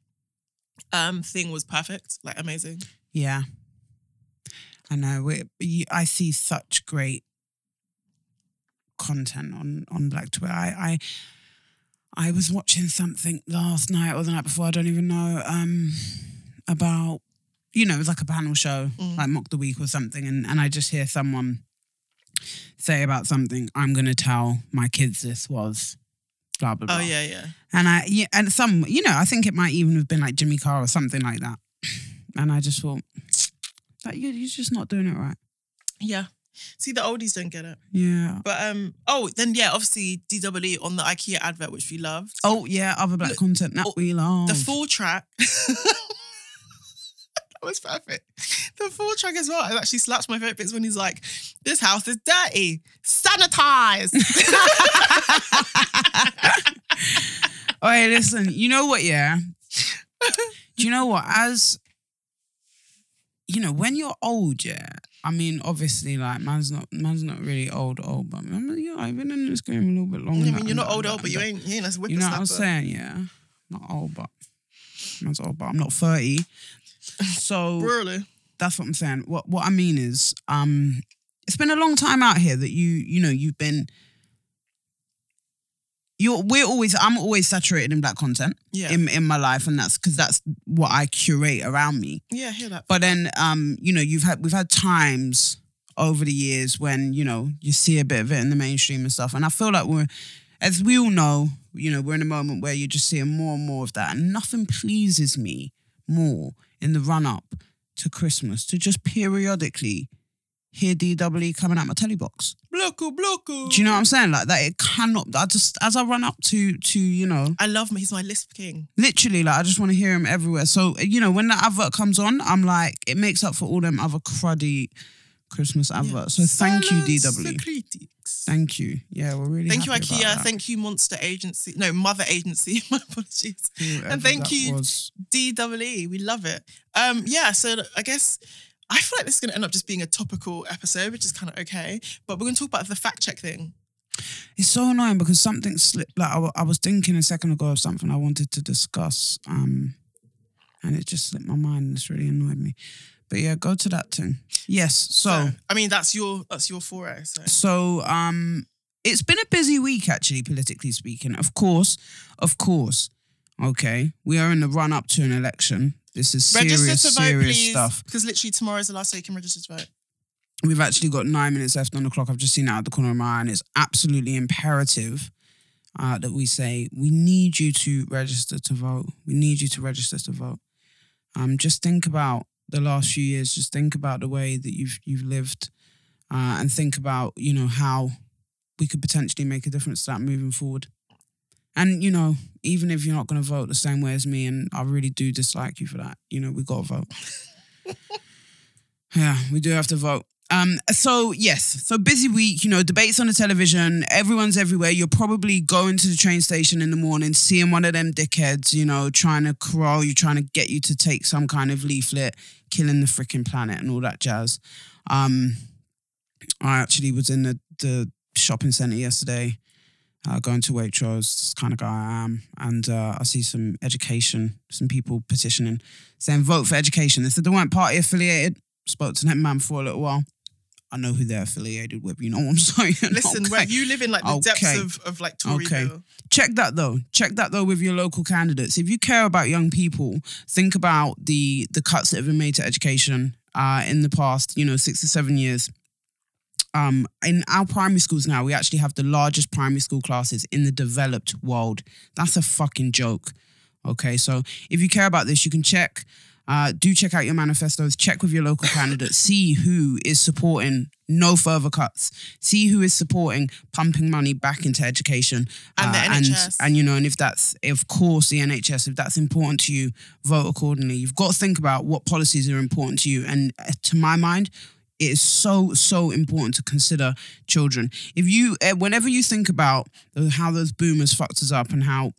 Speaker 2: um thing was perfect, like amazing.
Speaker 3: Yeah, I know. You, I see such great content on on Black Twitter. I, I I was watching something last night or the night before. I don't even know um about you know it was like a panel show
Speaker 2: Mm.
Speaker 3: like Mock the Week or something, and and I just hear someone say about something. I'm gonna tell my kids this was blah blah blah.
Speaker 2: Oh yeah, yeah.
Speaker 3: And I yeah, and some you know I think it might even have been like Jimmy Carr or something like that. And I just thought that you you're just not doing it right.
Speaker 2: Yeah. See, the oldies don't get it.
Speaker 3: Yeah.
Speaker 2: But um, oh, then yeah, obviously DWE on the IKEA advert, which we loved.
Speaker 3: Oh yeah, other black
Speaker 2: Look,
Speaker 3: content that
Speaker 2: oh,
Speaker 3: we love.
Speaker 2: The full track. that was perfect. The full track as well. It actually slaps my favorite bits when he's like, "This house is dirty, sanitized."
Speaker 3: Oh, hey, listen. You know what? Yeah. Do you know what? As you know, when you're old, yeah. I mean, obviously, like man's not man's not really old, old, but I mean, yeah, I've been in this game a little bit longer.
Speaker 2: I mean, you're not old, old, but you ain't, you ain't as
Speaker 3: You know what I'm saying? Yeah. Not old, but man's old, but I'm not 30. So
Speaker 2: Really?
Speaker 3: that's what I'm saying. What what I mean is, um, it's been a long time out here that you you know you've been. You're we're always I'm always saturated in black content
Speaker 2: Yeah.
Speaker 3: in in my life, and that's because that's what I curate around me.
Speaker 2: yeah, I hear that.
Speaker 3: But then, um, you know, you've had we've had times over the years when you know you see a bit of it in the mainstream and stuff, and I feel like we're, as we all know, you know, we're in a moment where you're just seeing more and more of that, and nothing pleases me more in the run up to Christmas to just periodically hear DWE coming out my telly box.
Speaker 2: Bluku, bluku.
Speaker 3: Do you know what I'm saying? Like that, it cannot. I just as I run up to to you know
Speaker 2: I love him. He's my lisp king.
Speaker 3: literally like I just want to hear him everywhere. So you know when that advert comes on, I'm like it makes up for all them other cruddy Christmas adverts. So thank
Speaker 2: Silence
Speaker 3: you DW. Thank you. Yeah, we're really
Speaker 2: Thank you, IKEA. Thank you, Monster Agency. No, Mother Agency. My apologies.
Speaker 3: Whoever
Speaker 2: and thank you,
Speaker 3: was.
Speaker 2: DWE. We love it. Um, yeah, so I guess I feel like this is going to end up just being a topical episode, which is kind of okay. But we're going to talk about the fact check thing.
Speaker 3: It's so annoying because something slipped. Like I, I was thinking a second ago of something I wanted to discuss, um, and it just slipped my mind. It's really annoyed me. But yeah, go to that thing. Yes. So.
Speaker 2: I mean, that's your that's your foray. So
Speaker 3: So um it's been a busy week actually, politically speaking. Of course, of course. Okay. We are in the run up to an election. This is serious,
Speaker 2: register to vote,
Speaker 3: serious
Speaker 2: please,
Speaker 3: stuff.
Speaker 2: because literally tomorrow is the last day you can register to vote.
Speaker 3: We've actually got nine minutes left on the clock. I've just seen it out of the corner of my eye, and it's absolutely imperative uh, that we say we need you to register to vote. We need you to register to vote. Um, just think about the last few years. Just think about the way that you've you've lived, uh, and think about you know how we could potentially make a difference to that moving forward. And you know, even if you're not going to vote the same way as me, and I really do dislike you for that, you know, we got to vote. yeah, we do have to vote. Um, so yes, so busy week, you know, debates on the television, everyone's everywhere. You're probably going to the train station in the morning, seeing one of them dickheads, you know, trying to crawl, you trying to get you to take some kind of leaflet, killing the freaking planet and all that jazz. Um, I actually was in the, the shopping centre yesterday, uh, going to Waitrose, kind of guy I am, and uh, I see some education, some people petitioning, saying vote for education. They said they weren't party affiliated. Spoke to that man for a little while. I know who they're affiliated with. You know what I'm saying?
Speaker 2: Listen,
Speaker 3: Okay.
Speaker 2: you live in like the depths
Speaker 3: Okay.
Speaker 2: of, of like Toryville.
Speaker 3: Check that though. Check that though with your local candidates. If you care about young people, think about the the cuts that have been made to education uh, in the past, you know, six to seven years. Um, in our primary schools now, we actually have the largest primary school classes in the developed world. That's a fucking joke. Okay, so if you care about this, you can check. Uh, do check out your manifestos. Check with your local candidates. See who is supporting no further cuts. See who is supporting pumping money back into education
Speaker 2: And the
Speaker 3: uh,
Speaker 2: NHS.
Speaker 3: And, and you know, and if that's of course the NHS, if that's important to you, vote accordingly. You've got to think about what policies are important to you. And uh, to my mind, it is so so important to consider children. If you, uh, whenever you think about how those boomers fucked us up and how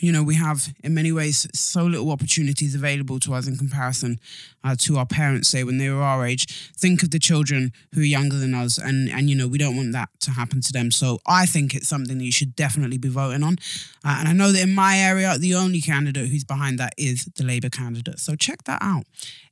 Speaker 3: you know, we have in many ways so little opportunities available to us in comparison uh, to our parents, say, when they were our age. Think of the children who are younger than us, and, and you know, we don't want that to happen to them. So I think it's something that you should definitely be voting on. Uh, and I know that in my area, the only candidate who's behind that is the Labour candidate. So check that out.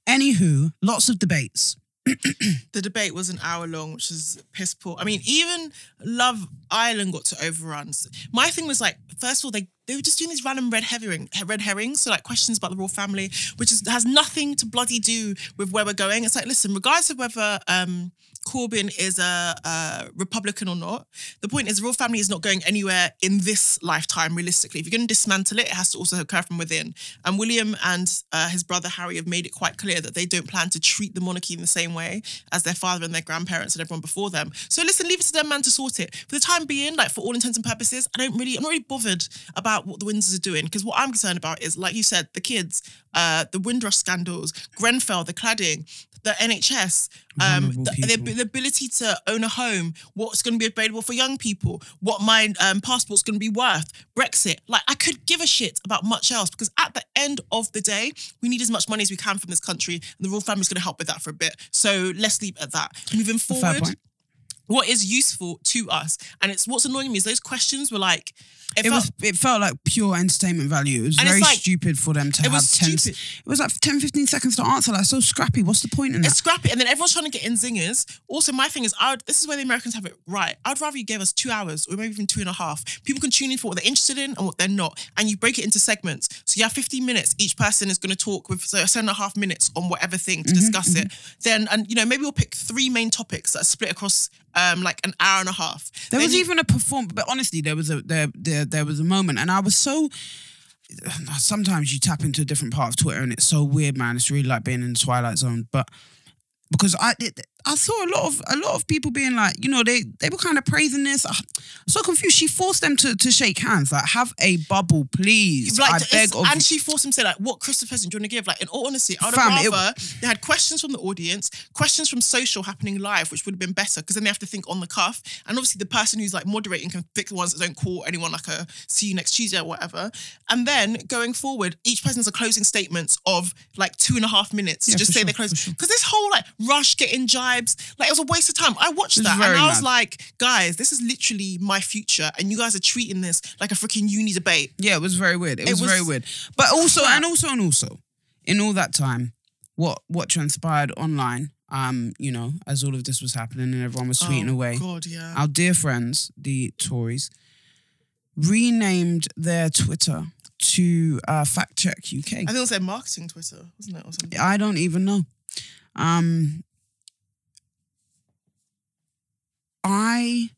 Speaker 3: Anywho, lots of debates.
Speaker 2: the debate was an hour long, which is piss poor. I mean, even Love Island got to overruns. My thing was like, first of all, they they were just doing these random red herring, red herrings, so like questions about the royal family, which is, has nothing to bloody do with where we're going. It's like, listen, regardless of whether um, Corbyn is a, a Republican or not, the point is the royal family is not going anywhere in this lifetime. Realistically, if you're going to dismantle it, it has to also occur from within. And William and uh, his brother Harry have made it quite clear that they don't plan to treat the monarchy in the same way as their father and their grandparents and everyone before them. So listen, leave it to them, man, to sort it. For the time being, like for all intents and purposes, I don't really, I'm not really bothered about what the Windsors are doing because what I'm concerned about is, like you said, the kids, uh, the Windrush scandals, Grenfell, the cladding, the NHS, um, the, the,
Speaker 3: people.
Speaker 2: The ability to own a home, what's going to be available for young people, what my um, passport's going to be worth, Brexit. Like, I could give a shit about much else because at the end of the day, we need as much money as we can from this country, and the royal family's going to help with that for a bit. So let's leave it at that. Moving forward, what is useful to us, and it's what's annoying me is those questions were like, it,
Speaker 3: It
Speaker 2: felt,
Speaker 3: was it felt like pure entertainment value. It was very
Speaker 2: like-
Speaker 3: stupid for them to
Speaker 2: it
Speaker 3: have
Speaker 2: was
Speaker 3: 10
Speaker 2: stupid.
Speaker 3: It was like 10 15 seconds to answer. Like so scrappy. What's the point in that?
Speaker 2: It's scrappy, and then everyone's trying to get in zingers. Also, my thing is, I would, this is where the Americans have it right. I'd rather you gave us two hours or maybe even two and a half. People can tune in for what they're interested in and what they're not, and you break it into segments. So you have 15 minutes. Each person is going to talk with so seven and a half minutes on whatever thing to discuss it. Then, and you know, maybe we'll pick three main topics that are split across um like an hour and a half.
Speaker 3: There
Speaker 2: Then
Speaker 3: was
Speaker 2: you-
Speaker 3: even a perform, but honestly, there was a there there there was a moment, and I was so. Sometimes you tap into a different part of Twitter, and it's so weird, man. It's really like being in the twilight zone. But because I did, I saw a lot of a lot of people being like, you know, they they were kind of praising this. Ah, I'm so confused. She forced them to to shake hands, like have a bubble, please.
Speaker 2: Like,
Speaker 3: I beg of
Speaker 2: and she forced him to say, like, what Christmas present do you want to give? Like, in all honesty, I would
Speaker 3: Fam,
Speaker 2: have
Speaker 3: it-
Speaker 2: they had questions from the audience, questions from social happening live, which would have been better because then they have to think on the cuff. And obviously, the person who's like moderating can pick the ones that don't call anyone like a see you next Tuesday or whatever. And then going forward, each person has a closing statements of like two and a half minutes to
Speaker 3: Yeah,
Speaker 2: just say
Speaker 3: sure,
Speaker 2: their
Speaker 3: for
Speaker 2: closing.
Speaker 3: sure.
Speaker 2: Because this whole like rush getting jibes, like it was a waste of time. I watched that and I was
Speaker 3: mad.
Speaker 2: like, guys, this is literally my future, and you guys are treating this like a freaking uni debate.
Speaker 3: Yeah, it was very weird. It,
Speaker 2: It
Speaker 3: was,
Speaker 2: was-
Speaker 3: very weird. But also, and also, and also, in all that time, what what transpired online, um, you know, as all of this was happening and everyone was tweeting
Speaker 2: Oh,
Speaker 3: away,
Speaker 2: God, yeah.
Speaker 3: our dear friends, the Tories, renamed their Twitter to uh, Fact Check UK.
Speaker 2: I think it was their marketing Twitter, wasn't it, or something?
Speaker 3: I don't even know. Um, I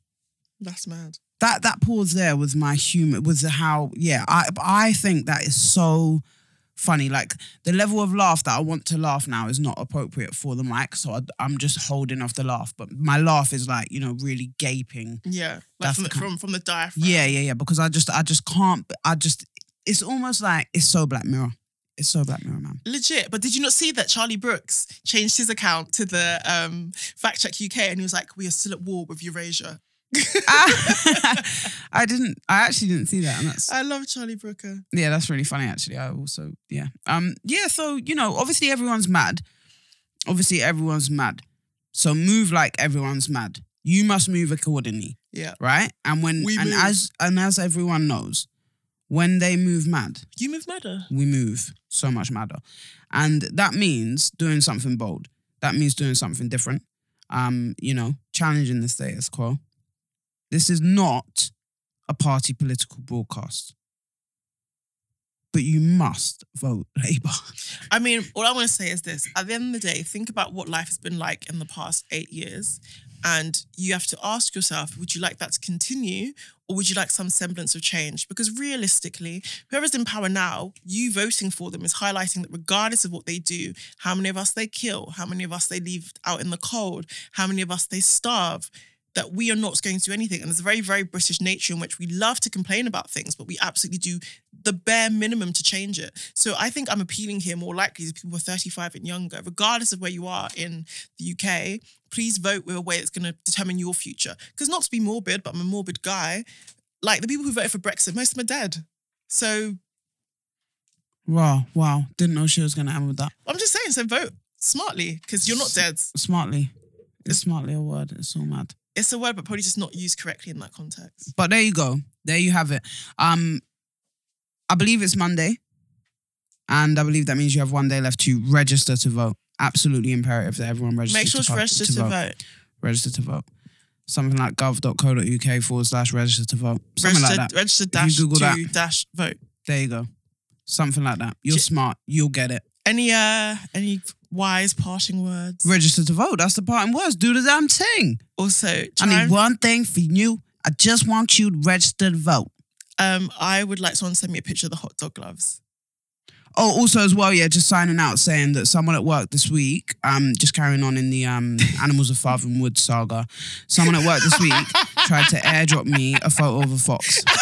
Speaker 2: That's mad.
Speaker 3: that that pause there was my humor was how yeah i i think that is so funny like the level of laugh that i want to laugh now is not appropriate for the mic so I, i'm just holding off the laugh but my laugh is like you know really gaping
Speaker 2: Yeah, like from
Speaker 3: the
Speaker 2: the, from from the diaphragm.
Speaker 3: yeah yeah yeah because i just i just can't i just it's almost like it's so black mirror it's so black mirror man
Speaker 2: legit. But did you not see that Charlie Brooker changed his account to the um, Fact Check UK and he was like, "We are still at war with Eurasia."
Speaker 3: i didn't i actually didn't see that and that's
Speaker 2: I love Charlie Brooker.
Speaker 3: Yeah, that's really funny actually. I also yeah. Um yeah, so you know, obviously everyone's mad. Obviously everyone's mad. So move like everyone's mad. You must move accordingly,
Speaker 2: Yeah,
Speaker 3: right? And when
Speaker 2: We
Speaker 3: and
Speaker 2: move.
Speaker 3: as and as everyone knows, when they move mad,
Speaker 2: you move madder.
Speaker 3: we move so much madder. And that means doing something bold. That means doing something different. Um, you know, challenging the status quo. This is not a party political broadcast. But you must vote Labour.
Speaker 2: I mean, all I want to say is this: at the end of the day, think about what life has been like in the past eight years, and you have to ask yourself: Would you like that to continue, or would you like some semblance of change? Because realistically, whoever's in power now, you voting for them is highlighting that regardless of what they do, how many of us they kill, how many of us they leave out in the cold, how many of us they starve. That we are not going to do anything. And there's a very, very British nature in which we love to complain about things, but we absolutely do the bare minimum to change it. So I think I'm appealing here more likely to people who are 35 and younger, regardless of where you are in the UK. Please vote with a way that's going to determine your future. Because not to be morbid, but I'm a morbid guy. Like the people who voted for Brexit, most of them are dead. So
Speaker 3: Wow, wow. Didn't know she was gonna end with that.
Speaker 2: I'm just saying, so vote smartly because you're not dead.
Speaker 3: Smartly. It's smartly a word. It's so mad.
Speaker 2: It's a word, but probably just not used correctly in that context.
Speaker 3: But there you go. There you have it. Um, I believe it's Monday, and I believe that means you have one day left to register to vote. Absolutely imperative that everyone register.
Speaker 2: Make sure
Speaker 3: to
Speaker 2: to
Speaker 3: vote-
Speaker 2: register to vote.
Speaker 3: Register to vote. Something like gov.co.uk forward slash register to vote. Something
Speaker 2: Register,
Speaker 3: like that.
Speaker 2: register dash to
Speaker 3: that.
Speaker 2: dash vote.
Speaker 3: There you go. Something like that. You're
Speaker 2: J-
Speaker 3: smart. You'll get it.
Speaker 2: Any uh any wise parting words?
Speaker 3: Register to vote. That's the parting words. Do the damn thing.
Speaker 2: Also,
Speaker 3: I need one thing for you. I just want you to register to vote.
Speaker 2: Um, I would like someone to send me a picture of the hot dog gloves.
Speaker 3: Oh, also as well, yeah, just signing out saying that someone at work this week, um, just carrying on in the um Animals of Farthing Wood saga, someone at work this week tried to airdrop me a photo of a fox.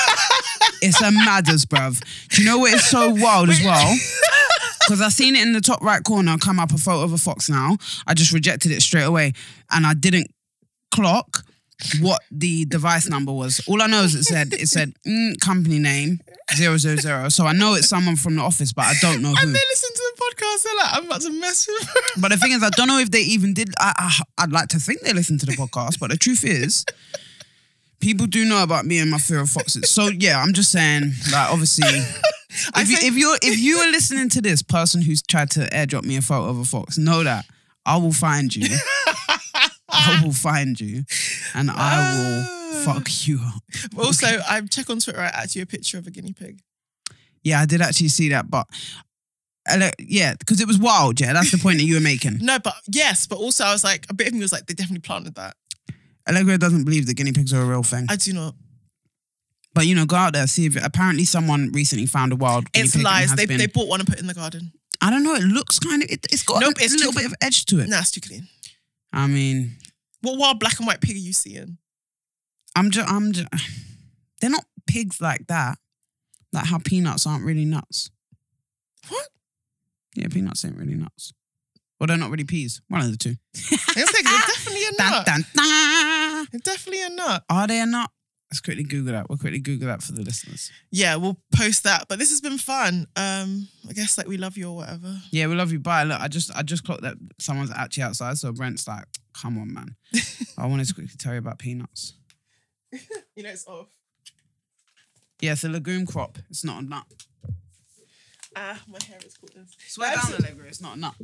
Speaker 3: It's a madders, bruv. Do you know what is so wild as well? Because I seen it in the top right corner come up a photo of a fox now. I just rejected it straight away. And I didn't clock what the device number was. All I know is it said it said mm, company name zero zero zero. So I know it's someone from the office, but I don't know
Speaker 2: And
Speaker 3: who.
Speaker 2: they listen to the podcast. They're like, I'm about to mess with.
Speaker 3: But the thing is, I don't know if they even did. I, I I'd like to think they listen to the podcast, but the truth is, people do know about me and my fear of foxes. So yeah, I'm just saying, like obviously. If, you, if you're if you are listening to this person who's tried to airdrop me a photo of a fox, know that I will find you. I will find you, and I will ah. fuck you up.
Speaker 2: Also, I check on Twitter. I add you a picture of a guinea pig.
Speaker 3: Yeah, I did actually see that, but like, yeah, because it was wild. Yeah, that's the point that you were making.
Speaker 2: No, but yes, but also I was like, a bit of me was like, they definitely planted that.
Speaker 3: Allegra doesn't believe that guinea pigs are a real thing.
Speaker 2: I do not.
Speaker 3: But you know, go out there see if apparently someone recently found a wild guinea
Speaker 2: It's
Speaker 3: pig. and
Speaker 2: lies.
Speaker 3: has
Speaker 2: They,
Speaker 3: been-
Speaker 2: they bought one and put it in the garden.
Speaker 3: I don't know. It looks kind of. It, it's got
Speaker 2: Nope,
Speaker 3: a,
Speaker 2: it's
Speaker 3: little
Speaker 2: too-
Speaker 3: bit of edge to it.
Speaker 2: Nah, it's too clean.
Speaker 3: I mean,
Speaker 2: What wild black and white pig are you seeing?
Speaker 3: I'm just. I'm just. They're not pigs like that. Like how peanuts aren't really nuts.
Speaker 2: What?
Speaker 3: Yeah, peanuts ain't really nuts. Well, they're not really peas. One of the two.
Speaker 2: I was like, they're definitely a
Speaker 3: Dun,
Speaker 2: nut.
Speaker 3: dun, dun.
Speaker 2: They're definitely a nut.
Speaker 3: Are they a nut? Let's quickly Google that. We'll quickly Google that for the listeners.
Speaker 2: Yeah, we'll post that. But this has been fun. Um, I guess like we love you or whatever.
Speaker 3: Yeah, we love you. Bye. Look, I just I just clocked that someone's actually outside. So Brent's like, come on, man. I wanted to quickly tell you about peanuts.
Speaker 2: You know, it's off.
Speaker 3: Yeah, it's a legume crop. It's not a nut.
Speaker 2: Ah, my hair is caught this.
Speaker 3: Swear down, Allegra. It's not a nut.